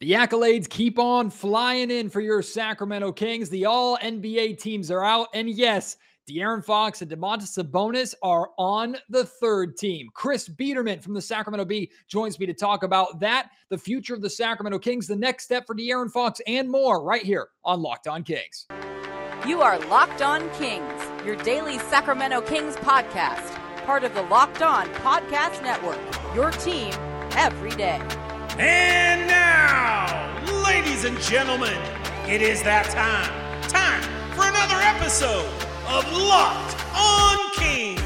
The accolades keep on flying in for your Sacramento Kings. The all NBA teams are out. And yes, De'Aaron Fox and Domantas Sabonis are on the third team. Chris Biderman from the Sacramento Bee joins me to talk about that, the future of the Sacramento Kings, the next step for De'Aaron Fox, and more right here on Locked On Kings. You are Locked On Kings, your daily Sacramento Kings podcast, part of the Locked On Podcast Network, your team every day. And now, ladies and gentlemen, it is that time. Time for another episode of Locked on Kings.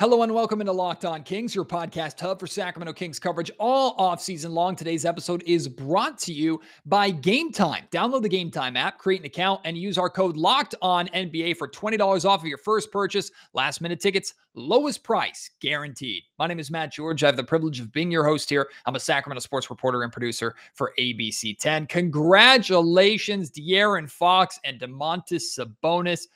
Hello and welcome into Locked On Kings, your podcast hub for Sacramento Kings coverage all offseason long. Today's episode is brought to you by Game Time. Download the Game Time app, create an account, and use our code Locked On NBA for $20 off of your first purchase. Last minute tickets, lowest price guaranteed. My name is Matt George. I have the privilege of being your host here. I'm a Sacramento sports reporter and producer for ABC 10. Congratulations, De'Aaron Fox and Domantas Sabonis.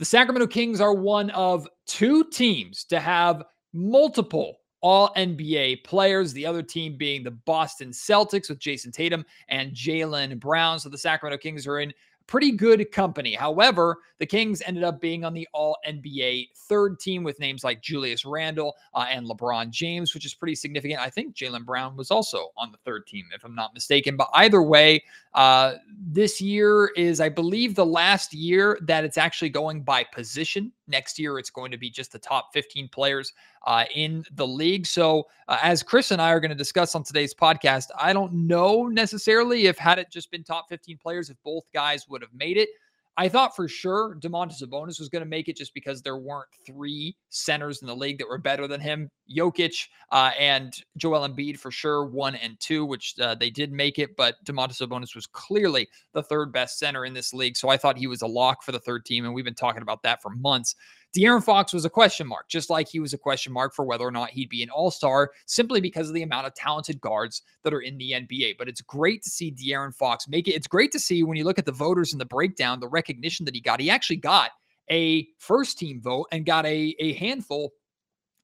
The Sacramento Kings are one of two teams to have multiple all NBA players, the other team being the Boston Celtics with Jayson Tatum and Jaylen Brown. So the Sacramento Kings are in pretty good company. However, the Kings ended up being on the All NBA third team with names like Julius Randle uh, and LeBron James, which is pretty significant. I think Jaylen Brown was also on the third team, if I'm not mistaken. But either way, uh, this year is, I believe, the last year that it's actually going by position. Next year, it's going to be just the top 15 players uh, in the league. So, uh, as Chris and I are going to discuss on today's podcast, I don't know necessarily if had it just been top 15 players, if both guys would have made it. I thought for sure Domantas Sabonis was going to make it just because there weren't three centers in the league that were better than him. Jokic uh, and Joel Embiid for sure, one and two, which uh, they did make it, but Domantas Sabonis was clearly the third best center in this league. So I thought he was a lock for the third team, and we've been talking about that for months. De'Aaron Fox was a question mark, just like he was a question mark for whether or not he'd be an all star simply because of the amount of talented guards that are in the NBA. But it's great to see De'Aaron Fox make it. It's great to see when you look at the voters in the breakdown, the recognition that he got. He actually got a first team vote and got a, a handful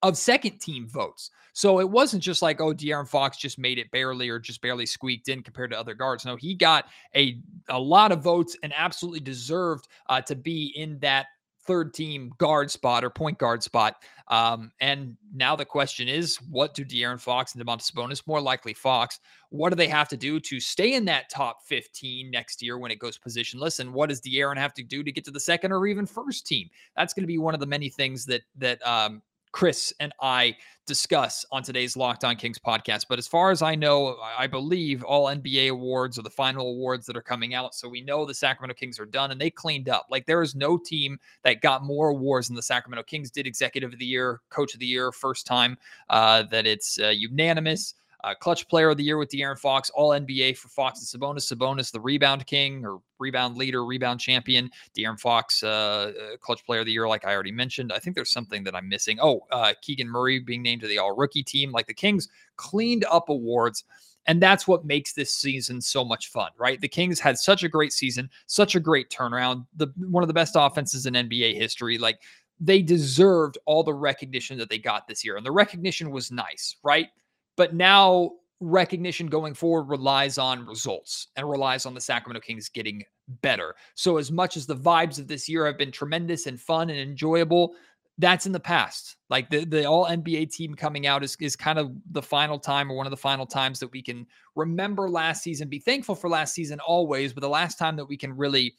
of second team votes. So it wasn't just like, oh, De'Aaron Fox just made it barely or just barely squeaked in compared to other guards. No, he got a, a lot of votes and absolutely deserved uh, to be in that third team guard spot or point guard spot. Um, and now the question is, what do De'Aaron Fox and Domantas Sabonis, more likely Fox, what do they have to do to stay in that top 15 next year when it goes positionless? And what does De'Aaron have to do to get to the second or even first team? That's going to be one of the many things that that um, Chris and I discuss on today's Locked On Kings podcast. But as far as I know, I believe all NBA awards are the final awards that are coming out. So we know the Sacramento Kings are done and they cleaned up. Like there is no team that got more awards than the Sacramento Kings did Executive of the Year, Coach of the Year, first time uh, that it's uh, unanimous. Uh, clutch player of the year with De'Aaron Fox, all NBA for Fox and Sabonis. Sabonis, the rebound king or rebound leader, rebound champion. De'Aaron Fox, uh, uh, clutch player of the year, like I already mentioned. I think there's something that I'm missing. Oh, uh, Keegan Murray being named to the all rookie team. Like the Kings cleaned up awards. And that's what makes this season so much fun, right? The Kings had such a great season, such a great turnaround, the one of the best offenses in NBA history. Like they deserved all the recognition that they got this year. And the recognition was nice, right? But now recognition going forward relies on results and relies on the Sacramento Kings getting better. So, as much as the vibes of this year have been tremendous and fun and enjoyable, that's in the past. Like the, the all NBA team coming out is, is kind of the final time or one of the final times that we can remember last season, be thankful for last season always, but the last time that we can really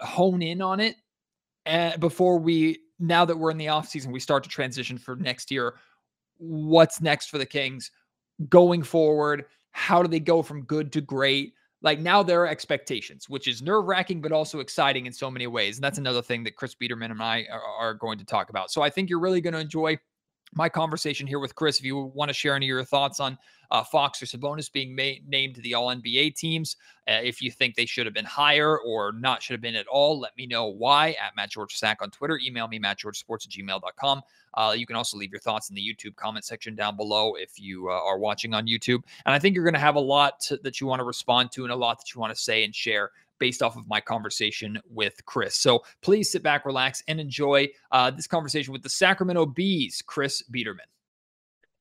hone in on it eh, before we now that we're in the offseason, we start to transition for next year what's next for the Kings going forward. How do they go from good to great? Like now there are expectations, which is nerve wracking, but also exciting in so many ways. And that's another thing that Chris Biderman and I are, are going to talk about. So I think you're really going to enjoy my conversation here with Chris. If you want to share any of your thoughts on uh, Fox or Sabonis being ma- named to the All NBA teams, uh, if you think they should have been higher or not should have been at all, let me know why at Matt George Sack on Twitter. Email me, mattgeorgesports at gmail.com. Uh, you can also leave your thoughts in the YouTube comment section down below if you uh, are watching on YouTube. And I think you're going to have a lot to, that you want to respond to and a lot that you want to say and share based off of my conversation with Chris. So please sit back, relax, and enjoy uh, this conversation with the Sacramento Bees, Chris Biderman.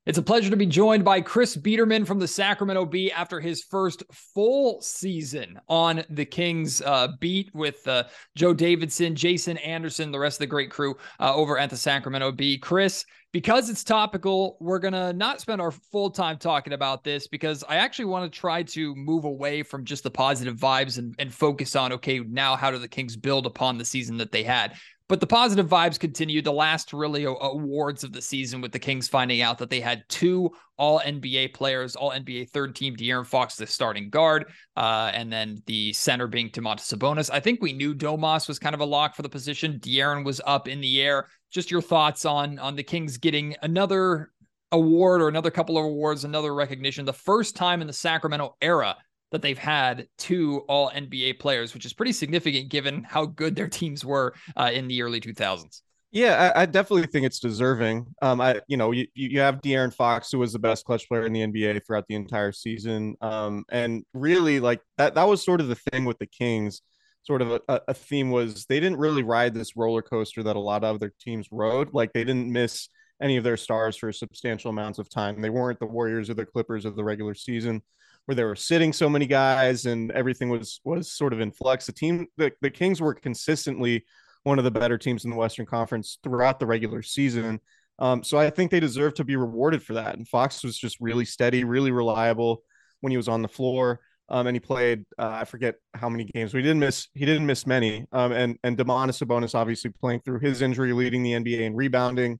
It's a pleasure to be joined by Chris Biderman from the Sacramento Bee after his first full season on the Kings uh, beat with uh, Joe Davidson, Jason Anderson, the rest of the great crew uh, over at the Sacramento Bee. Chris, because it's topical, we're going to not spend our full time talking about this because I actually want to try to move away from just the positive vibes and, and focus on okay, now how do the Kings build upon the season that they had? But the positive vibes continued. The last really awards of the season with the Kings finding out that they had two All NBA players, All NBA third team, De'Aaron Fox, the starting guard, uh, and then the center being Domantas Sabonis. I think we knew Domas was kind of a lock for the position. De'Aaron was up in the air. Just your thoughts on on the Kings getting another award or another couple of awards, another recognition, the first time in the Sacramento era that they've had two all NBA players, which is pretty significant given how good their teams were uh, in the early 2000s. Yeah, I, I, definitely think it's deserving. Um, I, you know, you, you have De'Aaron Fox, who was the best clutch player in the NBA throughout the entire season. Um, and really, like that, that was sort of the thing with the Kings. Sort of a, a theme was they didn't really ride this roller coaster that a lot of other teams rode. Like they didn't miss any of their stars for substantial amounts of time. They weren't the Warriors or the Clippers of the regular season where they were sitting so many guys and everything was was sort of in flux. The team, the, the Kings were consistently one of the better teams in the Western Conference throughout the regular season. Um, so I think they deserve to be rewarded for that. And Fox was just really steady, really reliable when he was on the floor. Um, and he played uh, I forget how many games. We didn't miss he didn't miss many. Um, and and Domantas Sabonis obviously playing through his injury, leading the NBA in rebounding,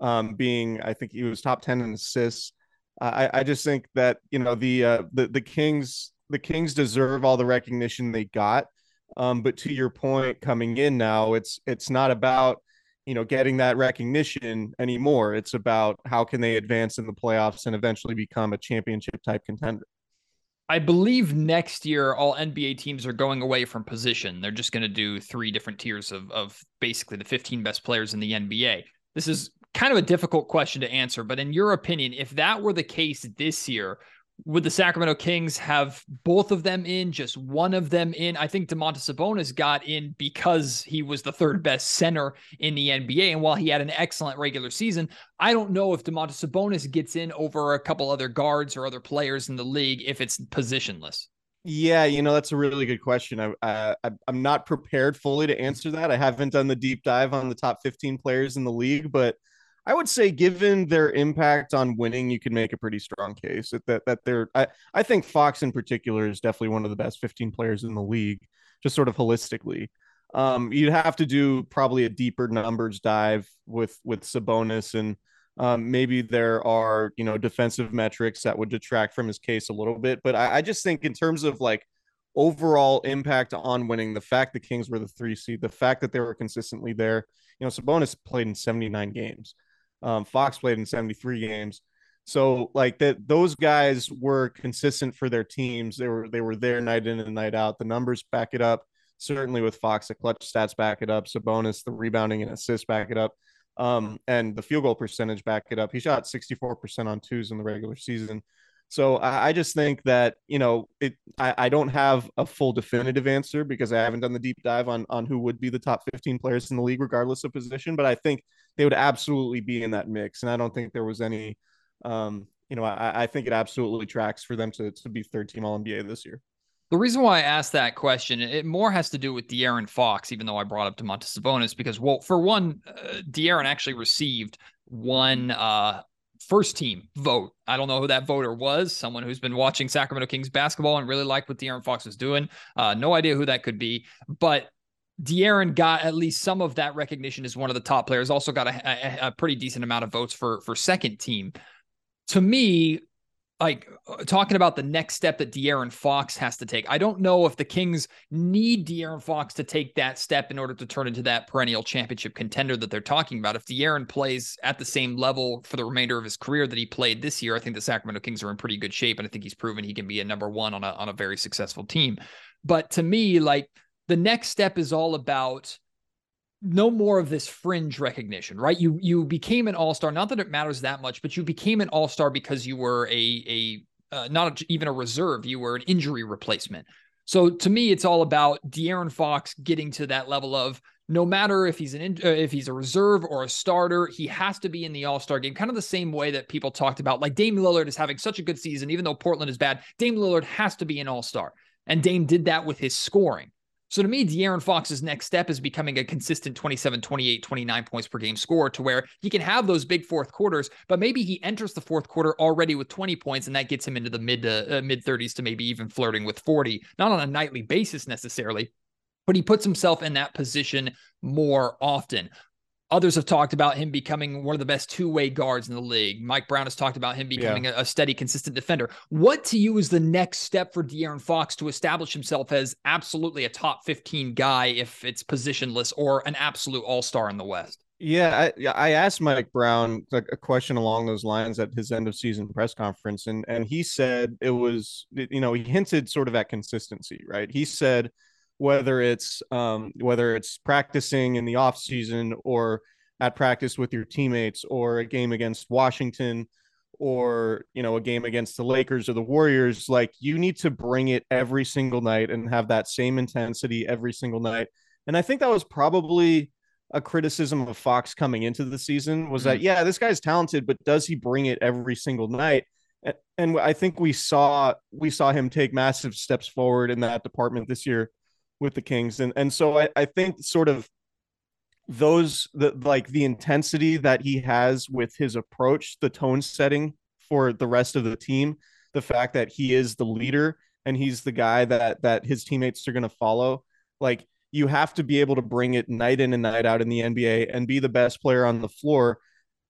um, being I think he was top ten in assists. I, I just think that you know the uh, the the Kings the Kings deserve all the recognition they got. Um, but to your point, coming in now, it's it's not about you know getting that recognition anymore. It's about how can they advance in the playoffs and eventually become a championship type contender. I believe next year all NBA teams are going away from position. They're just going to do three different tiers of of basically the 15 best players in the NBA. This is kind of a difficult question to answer, but in your opinion, if that were the case this year, would the Sacramento Kings have both of them in, just one of them in? I think Domantas Sabonis got in because he was the third best center in the NBA. And while he had an excellent regular season, I don't know if Domantas Sabonis gets in over a couple other guards or other players in the league if it's positionless. Yeah, you know that's a really good question. I, I I'm not prepared fully to answer that. I haven't done the deep dive on the top 15 players in the league, but I would say, given their impact on winning, you can make a pretty strong case that that, that they're. I, I think Fox in particular is definitely one of the best 15 players in the league, just sort of holistically. Um, you'd have to do probably a deeper numbers dive with with Sabonis, and um, maybe there are you know defensive metrics that would detract from his case a little bit. But I, I just think in terms of like overall impact on winning, the fact the Kings were the three seed, the fact that they were consistently there. You know, Sabonis played in 79 games. Um, Fox played in 73 games. So like that those guys were consistent for their teams. They were they were there night in and night out. The numbers back it up. Certainly with Fox, the clutch stats back it up. Sabonis, the rebounding and assists back it up. Um, and the field goal percentage back it up. He shot 64% on twos in the regular season. So I, just think that you know it. I, I don't have a full definitive answer because I haven't done the deep dive on on who would be the top 15 players in the league, regardless of position. But I think they would absolutely be in that mix, and I don't think there was any. Um, you know, I, I think it absolutely tracks for them to to be third team All NBA this year. The reason why I asked that question, it more has to do with De'Aaron Fox, even though I brought up Domantas Sabonis, because well, for one, uh, De'Aaron actually received one uh, first team vote. I don't know who that voter was. Someone who's been watching Sacramento Kings basketball and really liked what De'Aaron Fox was doing. Uh, no idea who that could be, but De'Aaron got at least some of that recognition as one of the top players. Also got a, a, a pretty decent amount of votes for for second team. To me, like uh, talking about the next step that De'Aaron Fox has to take. I don't know if the Kings need De'Aaron Fox to take that step in order to turn into that perennial championship contender that they're talking about. If De'Aaron plays at the same level for the remainder of his career that he played this year, I think the Sacramento Kings are in pretty good shape, and I think he's proven he can be a number one on a on a very successful team. But to me, like the next step is all about no more of this fringe recognition, right? You you became an all-star. Not that it matters that much, but you became an all-star because you were a a uh, not even a reserve. You were an injury replacement. So to me, it's all about De'Aaron Fox getting to that level of no matter if he's an uh, if he's a reserve or a starter, he has to be in the All Star game. Kind of the same way that people talked about, like Dame Lillard is having such a good season, even though Portland is bad. Dame Lillard has to be an All Star, and Dame did that with his scoring. So to me, De'Aaron Fox's next step is becoming a consistent 27, 28, 29 points per game scorer to where he can have those big fourth quarters, but maybe he enters the fourth quarter already with 20 points and that gets him into the mid to uh, mid 30s to maybe even flirting with 40, not on a nightly basis necessarily, but he puts himself in that position more often. Others have talked about him becoming one of the best two way guards in the league. Mike Brown has talked about him becoming yeah. a, a, steady, consistent defender. What to you is the next step for De'Aaron Fox to establish himself as absolutely a top 15 guy if it's positionless or an absolute all star in the West? Yeah, I, I asked Mike Brown a question along those lines at his end of season press conference, and and he said it was you know he hinted sort of at consistency, right? He said whether it's um, whether it's practicing in the off season or at practice with your teammates or a game against Washington or you know a game against the Lakers or the Warriors like you need to bring it every single night and have that same intensity every single night. And I think that was probably a criticism of Fox coming into the season was that yeah this guy's talented but does he bring it every single night? And I think we saw we saw him take massive steps forward in that department this year with the Kings. And and so I, I think sort of those the like the intensity that he has with his approach, the tone setting for the rest of the team, the fact that he is the leader and he's the guy that that his teammates are to follow. Like you have to be able to bring it night in and night out in the NBA and be the best player on the floor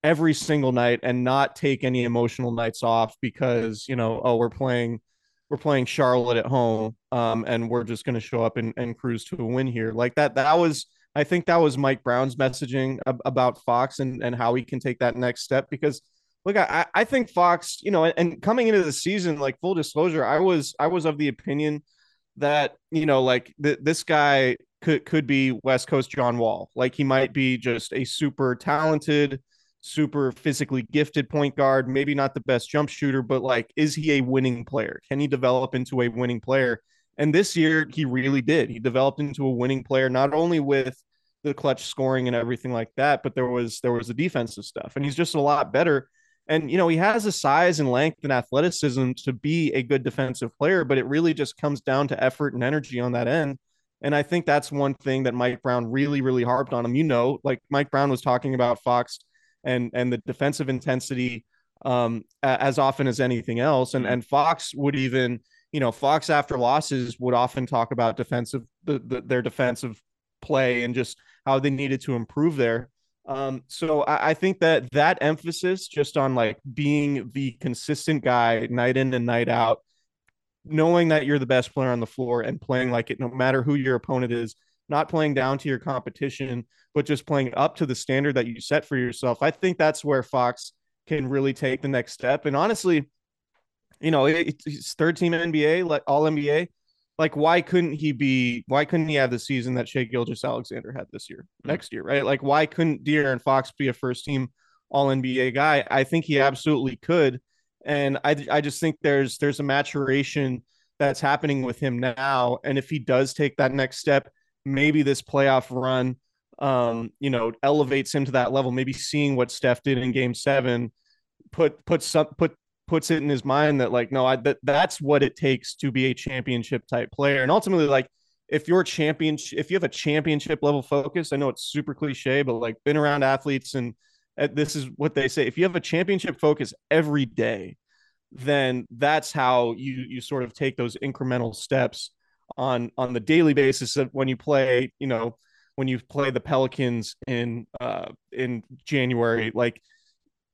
every single night and not take any emotional nights off because, you know, oh, we're playing we're playing Charlotte at home, um, and we're just going to show up and, and cruise to a win here. Like that, that was, I think that was Mike Brown's messaging ab- about Fox and, and how he can take that next step. Because look, I, I think Fox, you know, and coming into the season, like full disclosure, I was, I was of the opinion that, you know, like th- this guy could, could be West Coast John Wall. Like he might be just a super talented, super physically gifted point guard, maybe not the best jump shooter, but like, is he a winning player? Can he develop into a winning player? And this year, he really did. He developed into a winning player, not only with the clutch scoring and everything like that, but there was there was the defensive stuff, and he's just a lot better. And you know, he has the size and length and athleticism to be a good defensive player, but it really just comes down to effort and energy on that end. And I think that's one thing that Mike Brown really, really harped on him. You know, like Mike Brown was talking about Fox and and the defensive intensity um, as often as anything else. And mm-hmm. and Fox would even, you know, Fox after losses would often talk about defensive the, the, their defensive play and just how they needed to improve there. Um, so I, I, think that that emphasis just on like being the consistent guy night in and night out, knowing that you're the best player on the floor and playing like it, no matter who your opponent is, not playing down to your competition, but just playing up to the standard that you set for yourself. I think that's where Fox can really take the next step. And honestly, you know, it's third team NBA, like all NBA. Like, why couldn't he be? Why couldn't he have the season that Shai Gilgeous-Alexander had this year, mm-hmm. next year, right? Like, why couldn't De'Aaron Fox be a first team All NBA guy? I think he absolutely could, and I I just think there's there's a maturation that's happening with him now, and if he does take that next step, maybe this playoff run, um, you know, elevates him to that level. Maybe seeing what Steph did in Game Seven, put put some put puts it in his mind that like, no, I that that's what it takes to be a championship type player. And ultimately, like, if you're a champion, if you have a championship level focus, I know it's super cliche, but like, been around athletes and uh, this is what they say. If you have a championship focus every day, then that's how you you sort of take those incremental steps on on the daily basis that when you play, you know, when you play the Pelicans in uh in January, like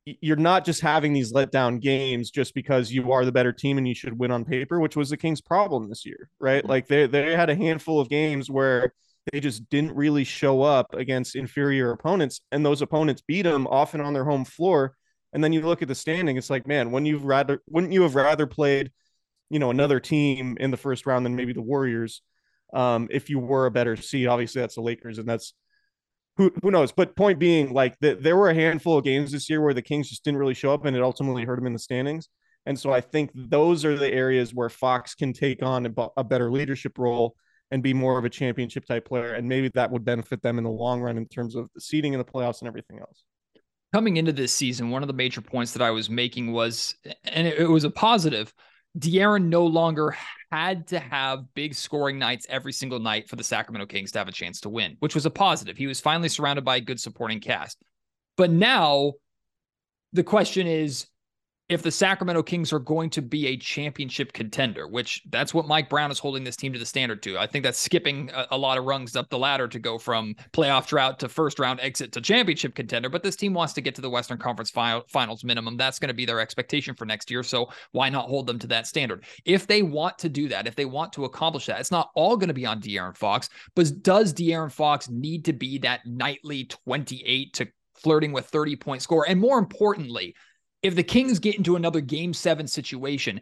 you're not just having these letdown games just because you are the better team and you should win on paper, which was the Kings' problem this year, right? Mm-hmm. Like they they had a handful of games where they just didn't really show up against inferior opponents, and those opponents beat them often on their home floor. And then you look at the standing, it's like, man, when you've rather wouldn't you have rather played you know another team in the first round than maybe the Warriors. Um, if you were a better seed, obviously that's the Lakers, and that's who who knows. But point being, like the, there were a handful of games this year where the Kings just didn't really show up, and it ultimately hurt them in the standings. And so I think those are the areas where Fox can take on a, a better leadership role and be more of a championship type player. And maybe that would benefit them in the long run in terms of the seeding in the playoffs and everything else. Coming into this season, one of the major points that I was making was, and it, it was a positive, De'Aaron no longer had to have big scoring nights every single night for the Sacramento Kings to have a chance to win, which was a positive. He was finally surrounded by a good supporting cast. But now the question is if the Sacramento Kings are going to be a championship contender, which that's what Mike Brown is holding this team to the standard to. I think that's skipping a, a, lot of rungs up the ladder to go from playoff drought to first round exit to championship contender. But this team wants to get to the Western Conference finals minimum. That's going to be their expectation for next year. So why not hold them to that standard? If they want to do that, if they want to accomplish that, it's not all going to be on De'Aaron Fox, but does De'Aaron Fox need to be that nightly 28 to flirting with 30 point score? And more importantly, if the Kings get into another game seven situation,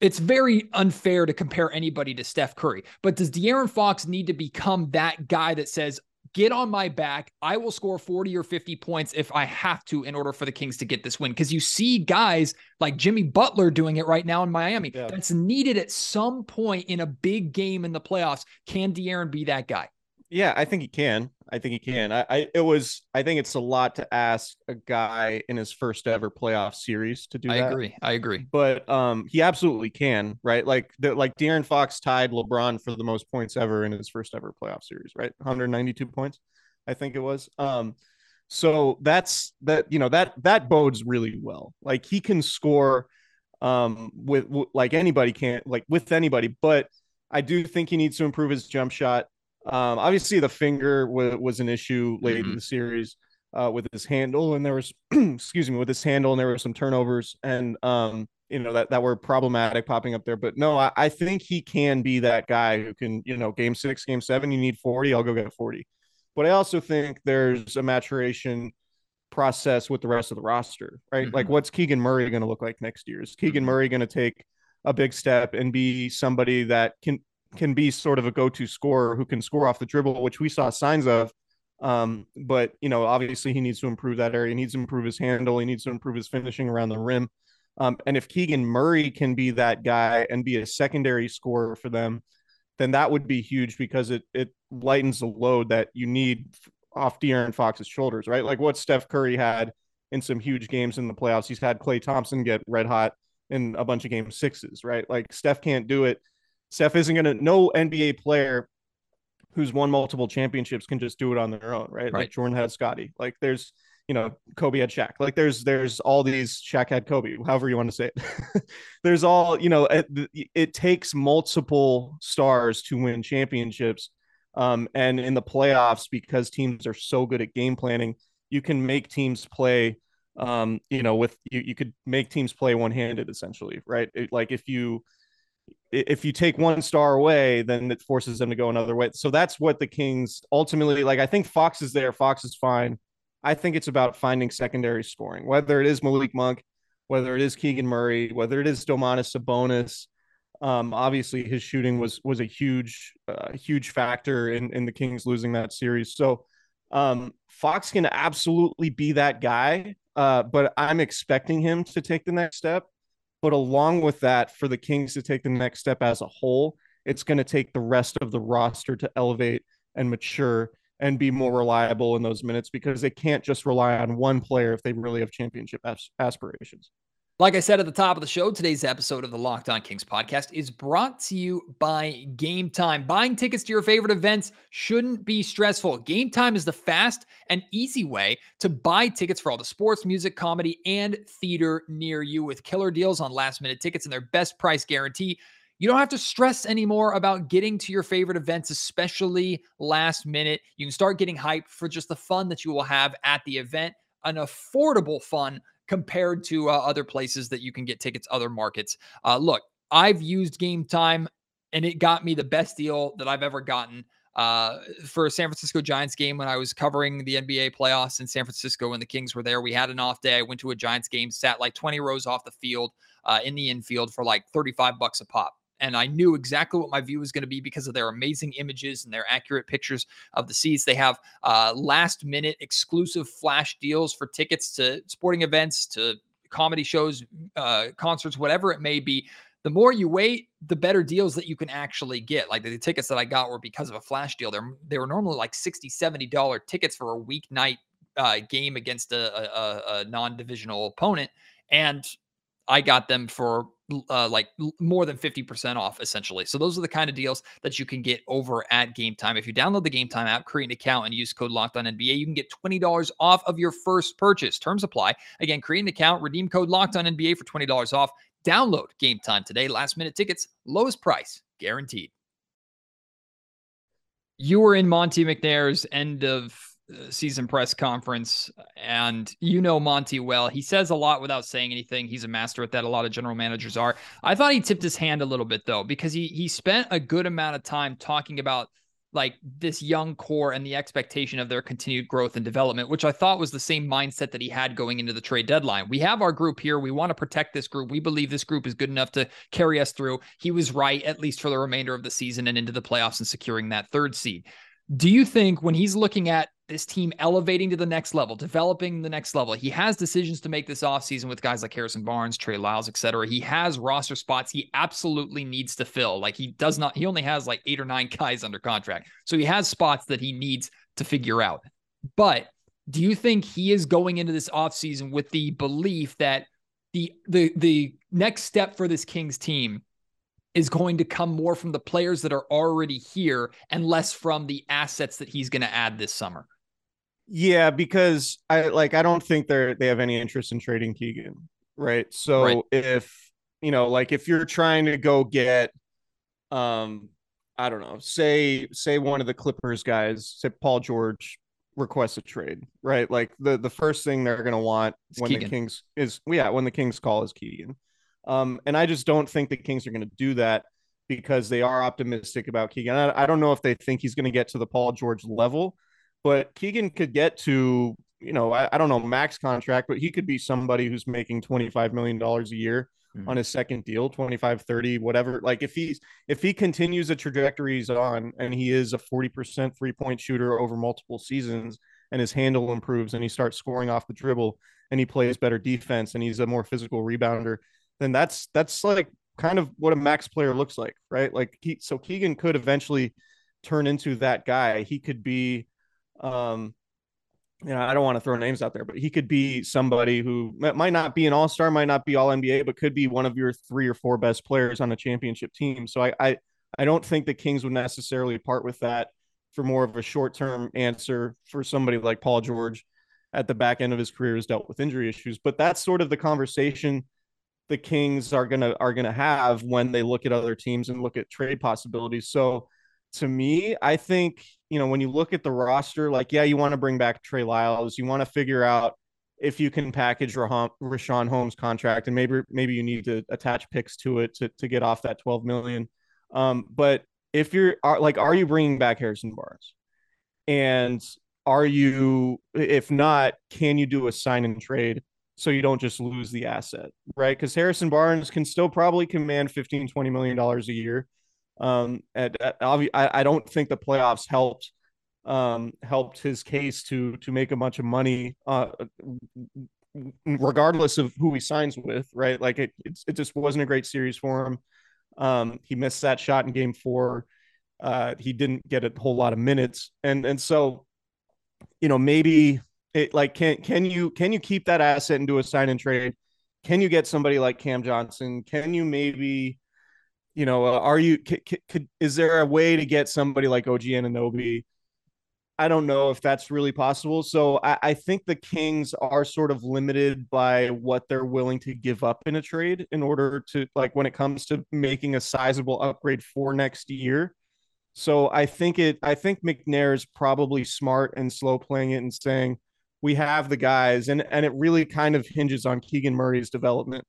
it's very unfair to compare anybody to Steph Curry. But does De'Aaron Fox need to become that guy that says, get on my back. I will score 40 or 50 points if I have to in order for the Kings to get this win. Because you see guys like Jimmy Butler doing it right now in Miami. Yeah. That's needed at some point in a big game in the playoffs. Can De'Aaron be that guy? Yeah, I think he can. I think he can. I, I, it was I think it's a lot to ask a guy in his first ever playoff series to do I that. agree. I agree. But um he absolutely can, right? Like the like De'Aaron Fox tied LeBron for the most points ever in his first ever playoff series, right? 192 points, I think it was. Um so that's that you know that that bodes really well. Like he can score um with, with like anybody can't like with anybody, but I do think he needs to improve his jump shot. Um, obviously, the finger w- was an issue late mm-hmm. in the series uh, with his handle, and there was, excuse me, with his handle, and there were some turnovers, and um, you know that that were problematic popping up there. But no, I, I think he can be that guy who can, you know, game six, game seven, you need forty, I'll go get forty. But I also think there's a maturation process with the rest of the roster, right? Mm-hmm. Like, what's Keegan Murray going to look like next year? Is Keegan mm-hmm. Murray going to take a big step and be somebody that can can be sort of a go-to scorer who can score off the dribble, which we saw signs of. Um, but you know, obviously he needs to improve that area. He needs to improve his handle. He needs to improve his finishing around the rim. Um, and if Keegan Murray can be that guy and be a secondary scorer for them, then that would be huge because it it lightens the load that you need off De'Aaron Fox's shoulders, right? Like what Steph Curry had in some huge games in the playoffs. He's had Klay Thompson get red hot in a bunch of game sixes, right? Like Steph can't do it Steph isn't going to, no NBA player who's won multiple championships can just do it on their own, right? right. Like Jordan had Scottie. Like there's, you know, Kobe had Shaq. Like there's, there's all these Shaq had Kobe, however you want to say it. there's all, you know, it, it, takes multiple stars to win championships. Um, and in the playoffs, because teams are so good at game planning, you can make teams play um, you know, with you, you could make teams play one handed essentially, right? It, like if you if you take one star away, then it forces them to go another way. So that's what the Kings ultimately like. I think Fox is there. Fox is fine. I think it's about finding secondary scoring, whether it is Malik Monk, whether it is Keegan Murray, whether it is Domantas Sabonis. Um, obviously, his shooting was was a huge, uh, huge factor in in the Kings losing that series. So um, Fox can absolutely be that guy, uh, but I'm expecting him to take the next step. But along with that, for the Kings to take the next step as a whole, it's going to take the rest of the roster to elevate and mature and be more reliable in those minutes because they can't just rely on one player if they really have championship aspirations. Like I said at the top of the show, today's episode of the Locked On Kings podcast is brought to you by Game Time. Buying tickets to your favorite events shouldn't be stressful. Game Time is the fast and easy way to buy tickets for all the sports, music, comedy, and theater near you with killer deals on last minute tickets and their best price guarantee. You don't have to stress anymore about getting to your favorite events, especially last minute. You can start getting hyped for just the fun that you will have at the event, an affordable fun compared to uh, other places that you can get tickets, other markets. Uh, look, I've used Game Time and it got me the best deal that I've ever gotten uh, for a San Francisco Giants game when I was covering the NBA playoffs in San Francisco when the Kings were there. We had an off day. I went to a Giants game, sat like 20 rows off the field uh, in the infield for like 35 bucks a pop and I knew exactly what my view was going to be because of their amazing images and their accurate pictures of the seats. They have uh, last minute exclusive flash deals for tickets to sporting events, to comedy shows, uh, concerts, whatever it may be. the more you wait, the better deals that you can actually get. Like the tickets that I got were because of a flash deal. They're they were normally like 60 70 dollar tickets for a weeknight uh, game against a, a, a non-divisional opponent, and I got them for uh, like more than 50% off essentially. So those are the kind of deals that you can get over at Game Time. If you download the Game Time app, create an account and use code locked on NBA, you can get $20 off of your first purchase. Terms apply. Again, create an account, redeem code locked on NBA for $20 off. Download Game Time today. Last minute tickets, lowest price guaranteed. You were in Monte McNair's end of season press conference and you know Monty well. He says a lot without saying anything. He's a master at that. A lot of general managers are. I thought he tipped his hand a little bit though because he he spent a good amount of time talking about like this young core and the expectation of their continued growth and development, which I thought was the same mindset that he had going into the trade deadline. We have our group here. We want to protect this group. We believe this group is good enough to carry us through. He was right, at least for the remainder of the season and into the playoffs and securing that third seed. Do you think when he's looking at this team elevating to the next level, developing the next level. He has decisions to make this offseason with guys like Harrison Barnes, Trey Lyles, etc. He has roster spots he absolutely needs to fill. Like he does not, he only has like eight or nine guys under contract. So he has spots that he needs to figure out. But do you think he is going into this offseason with the belief that the the the next step for this Kings team is going to come more from the players that are already here and less from the assets that he's going to add this summer? Yeah, because I like I don't think they're they have any interest in trading Keegan, right? So right. if you know, like if you're trying to go get um I don't know, say say one of the Clippers guys, say Paul George requests a trade, right? Like the the first thing they're gonna want it's when Keegan. the Kings is yeah, when the Kings call is Keegan. Um, and I just don't think the Kings are gonna do that because they are optimistic about Keegan. I, I don't know if they think he's gonna get to the Paul George level but Keegan could get to, you know, I, I don't know max contract, but he could be somebody who's making $25 million a year mm-hmm. on his second deal, 25, 30, whatever. Like if he's, if he continues the trajectory he's on and he is a 40% three point shooter over multiple seasons and his handle improves and he starts scoring off the dribble and he plays better defense and he's a more physical rebounder, then that's, that's like kind of what a max player looks like, right? Like he, so Keegan could eventually turn into that guy. He could be, um, you know, I don't want to throw names out there, but he could be somebody who might not be an all star, might not be all NBA, but could be one of your three or four best players on a championship team. So I, I, I don't think the Kings would necessarily part with that for more of a short term answer for somebody like Paul George at the back end of his career has dealt with injury issues. But that's sort of the conversation the Kings are gonna are gonna have when they look at other teams and look at trade possibilities. So to me, I think, you know, when you look at the roster, like, yeah, you want to bring back Trey Lyles, you want to figure out if you can package Richaun Holmes contract, and maybe maybe you need to attach picks to it to, to get off that 12 million. Um, but if you're are, like, are you bringing back Harrison Barnes? And are you, if not, can you do a sign and trade so you don't just lose the asset, right? Because Harrison Barnes can still probably command 15, 20 million dollars a year. Um, and I, I don't think the playoffs helped um, helped his case to to make a bunch of money, uh, regardless of who he signs with. Right, like it it just wasn't a great series for him. Um, he missed that shot in Game Four. Uh, he didn't get a whole lot of minutes, and and so, you know, maybe it like can can you can you keep that asset and do a sign and trade? Can you get somebody like Cam Johnson? Can you maybe you know, uh, are you c- c- could is there a way to get somebody like OG Anunoby? I don't know if that's really possible. So I, I, think the Kings are sort of limited by what they're willing to give up in a trade in order to like when it comes to making a sizable upgrade for next year. So I think it I think McNair is probably smart and slow playing it and saying we have the guys and and it really kind of hinges on Keegan Murray's development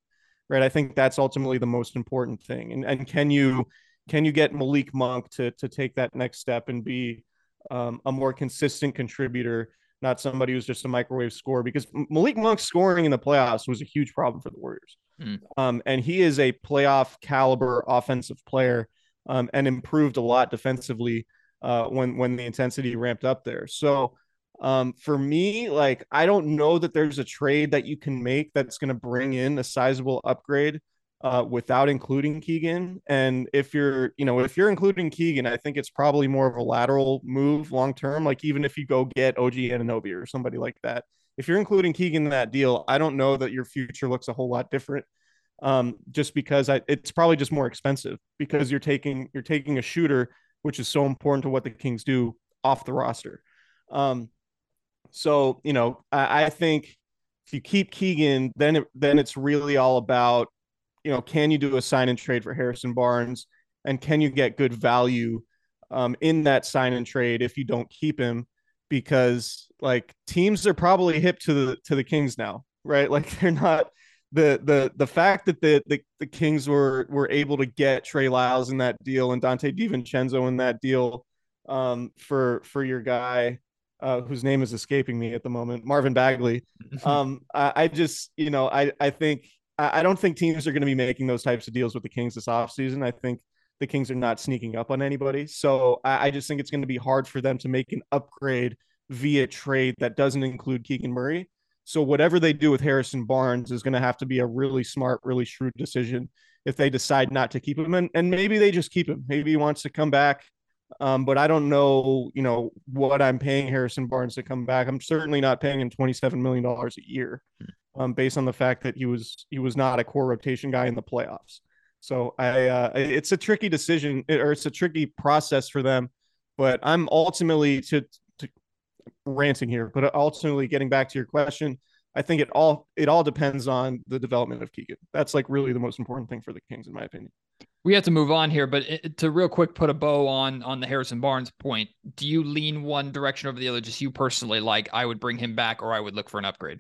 right? I think that's ultimately the most important thing. And and can you can you get Malik Monk to to take that next step and be um, a more consistent contributor, not somebody who's just a microwave scorer? Because Malik Monk's scoring in the playoffs was a huge problem for the Warriors, mm. um, and he is a playoff caliber offensive player um, and improved a lot defensively uh, when when the intensity ramped up there. So um, for me, like I don't know that there's a trade that you can make that's going to bring in a sizable upgrade uh, without including Keegan. And if you're, you know, if you're including Keegan, I think it's probably more of a lateral move long term. Like even if you go get OG Anunoby or somebody like that, if you're including Keegan in that deal, I don't know that your future looks a whole lot different. Um, just because I, it's probably just more expensive because you're taking you're taking a shooter, which is so important to what the Kings do off the roster. Um, so you know, I, I think if you keep Keegan, then it, then it's really all about you know, can you do a sign and trade for Harrison Barnes, and can you get good value um, in that sign and trade if you don't keep him? Because like teams are probably hip to the to the Kings now, right? Like they're not the the the fact that the the, the Kings were were able to get Trey Lyles in that deal and Donte DiVincenzo in that deal um, for for your guy uh, whose name is escaping me at the moment, Marvin Bagley. Um, I, I, just, you know, I, I think I don't think teams are going to be making those types of deals with the Kings this offseason. I think the Kings are not sneaking up on anybody. So I, I just think it's going to be hard for them to make an upgrade via trade that doesn't include Keegan Murray. So whatever they do with Harrison Barnes is going to have to be a really smart, really shrewd decision if they decide not to keep him. And, and maybe they just keep him. Maybe he wants to come back. Um, but I don't know, you know, what I'm paying Harrison Barnes to come back. I'm certainly not paying him $27 million a year. Um, based on the fact that he was he was not a core rotation guy in the playoffs. So I uh, it's a tricky decision or it's a tricky process for them. But I'm ultimately to, to ranting here, but ultimately getting back to your question, I think it all it all depends on the development of Keegan. That's like really the most important thing for the Kings, in my opinion. We have to move on here, but to real quick put a bow on on the Harrison Barnes point, do you lean one direction over the other? Just you personally, like I would bring him back, or I would look for an upgrade.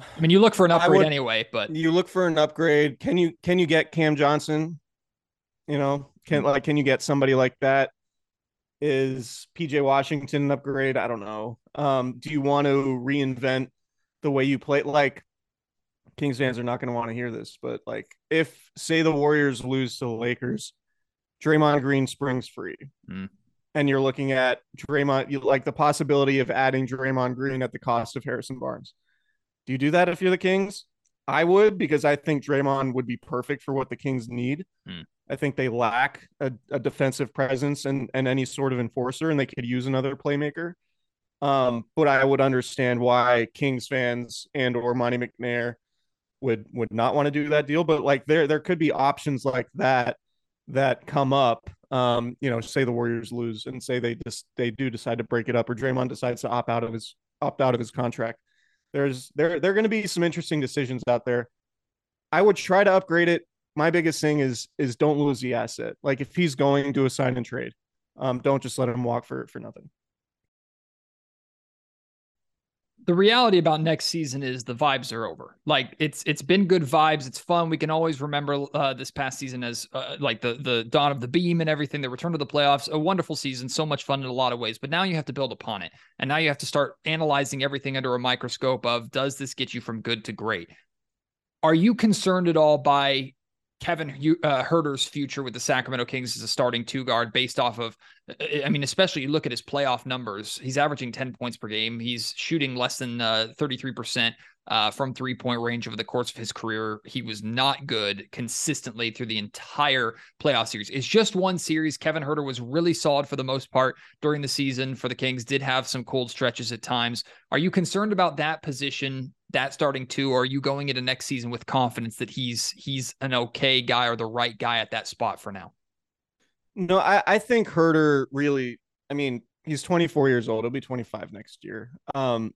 I mean, you look for an upgrade would, anyway, but you look for an upgrade. Can you can you get Cam Johnson? You know, can mm-hmm. like can you get somebody like that? Is PJ Washington an upgrade? I don't know. Um, do you want to reinvent the way you play? Like Kings fans are not going to want to hear this, but like if say the Warriors lose to the Lakers, Draymond Green springs free. Mm. And you're looking at Draymond, you like the possibility of adding Draymond Green at the cost of Harrison Barnes do you do that if you're the Kings? I would because I think Draymond would be perfect for what the Kings need. Hmm. I think they lack a, a, defensive presence and, and any sort of enforcer, and they could use another playmaker. Um, but I would understand why Kings fans and or Monte McNair would would not want to do that deal. But like there there could be options like that that come up. Um, you know, say the Warriors lose and say they just they do decide to break it up, or Draymond decides to opt out of his opt out of his contract there's there there are going to be some interesting decisions out there. I would try to upgrade it. My biggest thing is is don't lose the asset. Like if he's going to a sign and trade, um, don't just let him walk for for nothing the reality about next season is the vibes are over. Like it's it's been good vibes. It's fun. We can always remember uh, this past season as uh, like the the dawn of the beam and everything. The return to the playoffs, a wonderful season, so much fun in a lot of ways. But now you have to build upon it, and now you have to start analyzing everything under a microscope of does this get you from good to great? Are you concerned at all by Kevin uh, Huerter's future with the Sacramento Kings as a starting two guard based off of, I mean, especially you look at his playoff numbers. He's averaging 10 points per game. He's shooting less than uh, 33% uh, from three point range over the course of his career. He was not good consistently through the entire playoff series. It's just one series. Kevin Huerter was really solid for the most part during the season for the Kings, did have some cold stretches at times. Are you concerned about that position, that starting two, or are you going into next season with confidence that he's he's an okay guy or the right guy at that spot for now? No, I, I think Huerter really, I mean, he's 24 years old. He'll be 25 next year. Um,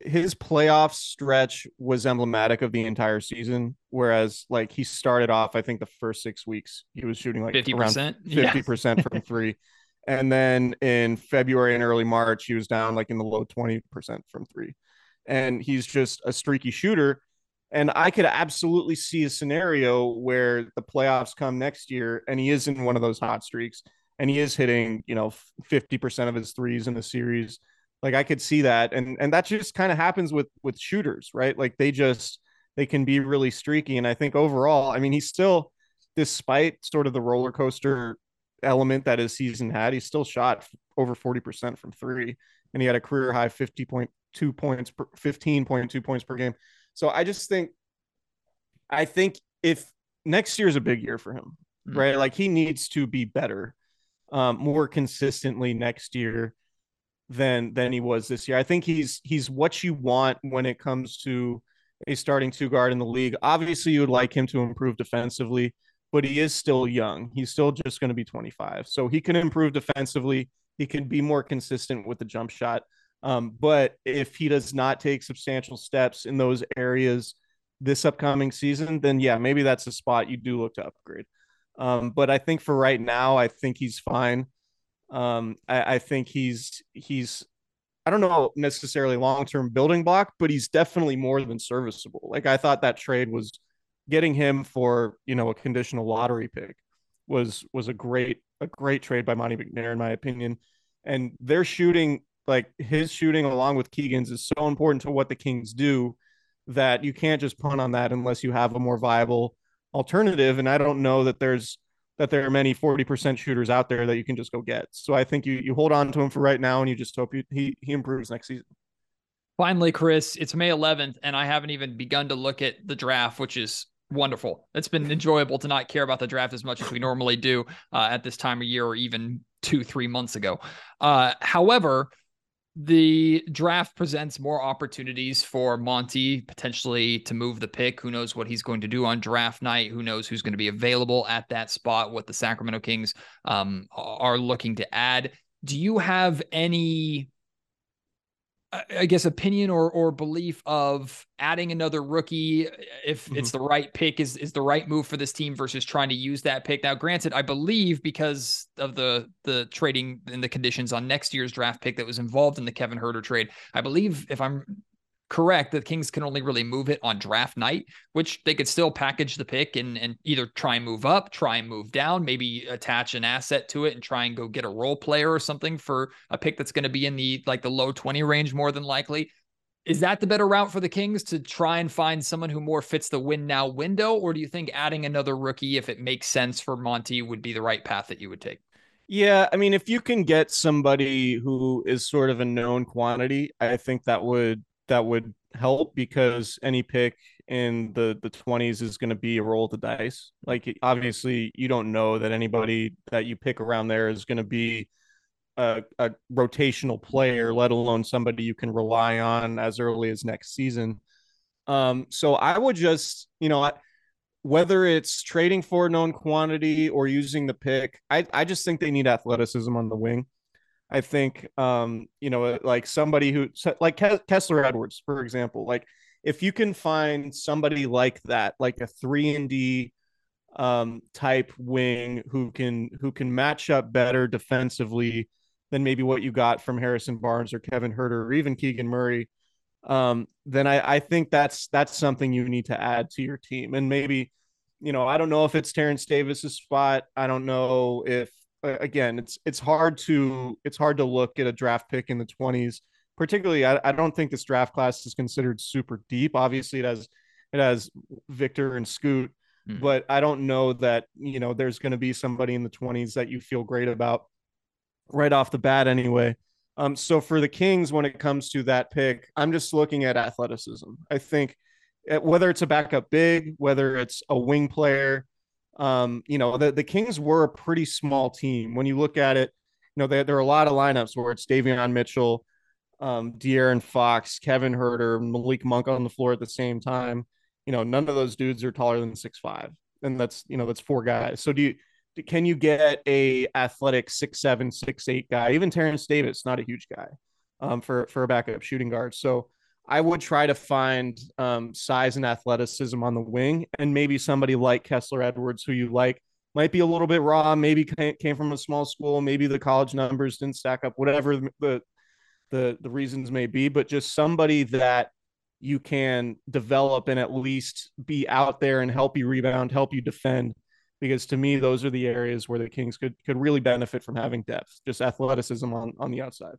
his playoff stretch was emblematic of the entire season. Whereas, like he started off, I think the first six weeks he was shooting like 50%? around fifty percent from three, and then in February and early March he was down like in the low twenty percent from three, and he's just a streaky shooter. And I could absolutely see a scenario where the playoffs come next year and he is in one of those hot streaks and he is hitting, you know, 50% of his threes in the series like I could see that, and and that just kind of happens with with shooters, right? Like they just they can be really streaky, and I think overall, I mean, he's still, despite sort of the roller coaster element that his season had, he still shot over forty percent from three, and he had a career high fifty point two points per fifteen point two points per game. So I just think, I think if next year is a big year for him, mm-hmm. right? Like he needs to be better, um, more consistently next year than than he was this year. I think he's he's what you want when it comes to a starting two guard in the league. Obviously, you would like him to improve defensively, but he is still young. He's still just going to be 25. So he can improve defensively. He can be more consistent with the jump shot. Um, but if he does not take substantial steps in those areas this upcoming season, then yeah, maybe that's a spot you do look to upgrade. Um, but I think for right now, I think he's fine. Um, I, I think he's he's I don't know necessarily long term building block, but he's definitely more than serviceable. Like I thought that trade was getting him for you know a conditional lottery pick was was a great a great trade by Monte McNair in my opinion. And their shooting, like his shooting along with Keegan's, is so important to what the Kings do that you can't just punt on that unless you have a more viable alternative. And I don't know that there's that there are many 40% shooters out there that you can just go get. So I think you you hold on to him for right now and you just hope he he, he improves next season. Finally, Chris, it's May 11th and I haven't even begun to look at the draft, which is wonderful. It's been enjoyable to not care about the draft as much as we normally do uh, at this time of year or even two, three months ago. Uh, however, the draft presents more opportunities for Monte potentially to move the pick. Who knows what he's going to do on draft night? Who knows who's going to be available at that spot? What the Sacramento Kings um, are looking to add. Do you have any I guess opinion or or belief of adding another rookie if mm-hmm. it's the right pick is is the right move for this team versus trying to use that pick. Now, granted, I believe because of the the trading and the conditions on next year's draft pick that was involved in the Kevin Huerter trade, I believe if I'm correct that Kings can only really move it on draft night, which they could still package the pick and, and either try and move up, try and move down, maybe attach an asset to it and try and go get a role player or something for a pick that's going to be in the like the low 20 range more than likely. Is that the better route for the Kings to try and find someone who more fits the win now window? Or do you think adding another rookie, if it makes sense for Monte would be the right path that you would take? Yeah, I mean, if you can get somebody who is sort of a known quantity, I think that would that would help because any pick in the the 20s is going to be a roll of the dice. Like obviously you don't know that anybody that you pick around there is going to be a, a rotational player let alone somebody you can rely on as early as next season. Um so i would just you know whether it's trading for known quantity or using the pick i i just think they need athleticism on the wing I think, um, you know, like somebody who, like Kessler Edwards, for example, like if you can find somebody like that, like a three and D um, type wing who can who can match up better defensively than maybe what you got from Harrison Barnes or Kevin Huerter or even Keegan Murray, um, then I, I think that's that's something you need to add to your team. And maybe, you know, I don't know if it's Terence Davis's spot. I don't know if again, it's it's hard to it's hard to look at a draft pick in the 20s. Particularly, I, I don't think this draft class is considered super deep. Obviously, it has it has Victor and Scoot, mm-hmm. but I don't know that you know there's going to be somebody in the 20s that you feel great about right off the bat anyway. Um, so for the Kings, when it comes to that pick, I'm just looking at athleticism. I think eh, whether it's a backup big, whether it's a wing player, um, you know, the, the Kings were a pretty small team. When you look at it, you know, there, there are a lot of lineups where it's Davion Mitchell, um, De'Aaron Fox, Kevin Huerter, Malik Monk on the floor at the same time. You know, none of those dudes are taller than six five, and that's you know that's four guys. So do you can you get a athletic six seven six eight guy? Even Terence Davis, not a huge guy, um, for for a backup shooting guard. So I would try to find um, size and athleticism on the wing, and maybe somebody like Kessler Edwards, who you like, might be a little bit raw. Maybe came from a small school. Maybe the college numbers didn't stack up. Whatever the the the reasons may be, but just somebody that you can develop and at least be out there and help you rebound, help you defend. Because to me, those are the areas where the Kings could could really benefit from having depth, just athleticism on on the outside.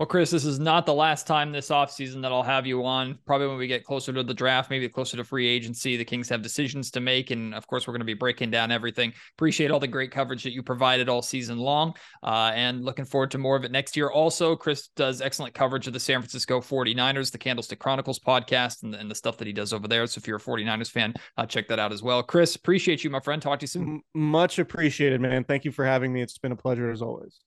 Well, Chris, this is not the last time this offseason that I'll have you on. Probably when we get closer to the draft, maybe closer to free agency, the Kings have decisions to make. And of course, we're going to be breaking down everything. Appreciate all the great coverage that you provided all season long uh, and looking forward to more of it next year. Also, Chris does excellent coverage of the San Francisco 49ers, the Candlestick Chronicles podcast, and, and the stuff that he does over there. So if you're a 49ers fan, uh, check that out as well. Chris, appreciate you, my friend. Talk to you soon. Much appreciated, man. Thank you for having me. It's been a pleasure as always.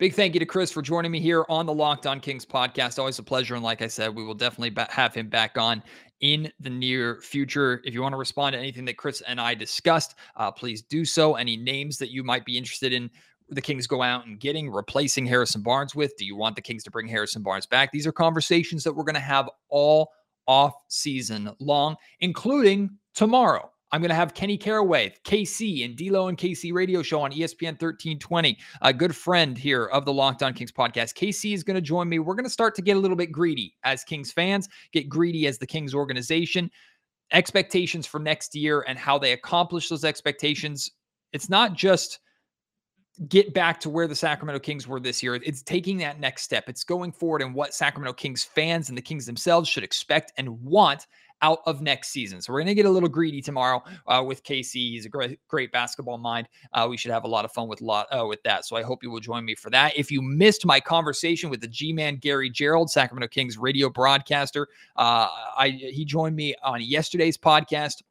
Big thank you to Chris for joining me here on the Locked On Kings podcast. Always a pleasure. And like I said, we will definitely have him back on in the near future. If you want to respond to anything that Chris and I discussed, uh, please do so. Any names that you might be interested in the Kings go out and getting, replacing Harrison Barnes with? Do you want the Kings to bring Harrison Barnes back? These are conversations that we're going to have all off season long, including tomorrow. I'm going to have Kenny Caraway, KC, and D'Lo and KC radio show on ESPN 1320. A good friend here of the Locked On Kings podcast. KC is going to join me. We're going to start to get a little bit greedy as Kings fans, get greedy as the Kings organization. Expectations for next year and how they accomplish those expectations. It's not just get back to where the Sacramento Kings were this year. It's taking that next step. It's going forward and what Sacramento Kings fans and the Kings themselves should expect and want out of next season. So we're going to get a little greedy tomorrow uh, with KC. He's a great, great basketball mind. Uh, we should have a lot of fun with lot uh, with that. So I hope you will join me for that. If you missed my conversation with the G-man Gary Gerould, Sacramento Kings radio broadcaster, uh, I he joined me on yesterday's podcast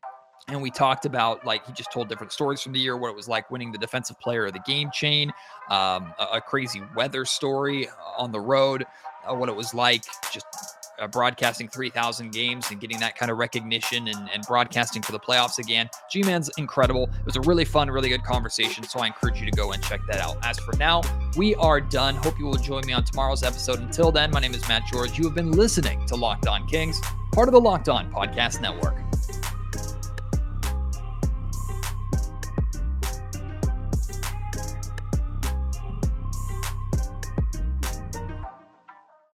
and we talked about like he just told different stories from the year what it was like winning the defensive player of the game chain um, a, a, crazy weather story on the road uh, what it was like just uh, broadcasting 3,000 games and getting that kind of recognition and, and broadcasting for the playoffs again. G Man's incredible. It was a really fun, really good conversation. So I encourage you to go and check that out. As for now, we are done. Hope you will join me on tomorrow's episode. Until then, my name is Matt George. You have been listening to Locked On Kings, part of the Locked On Podcast Network.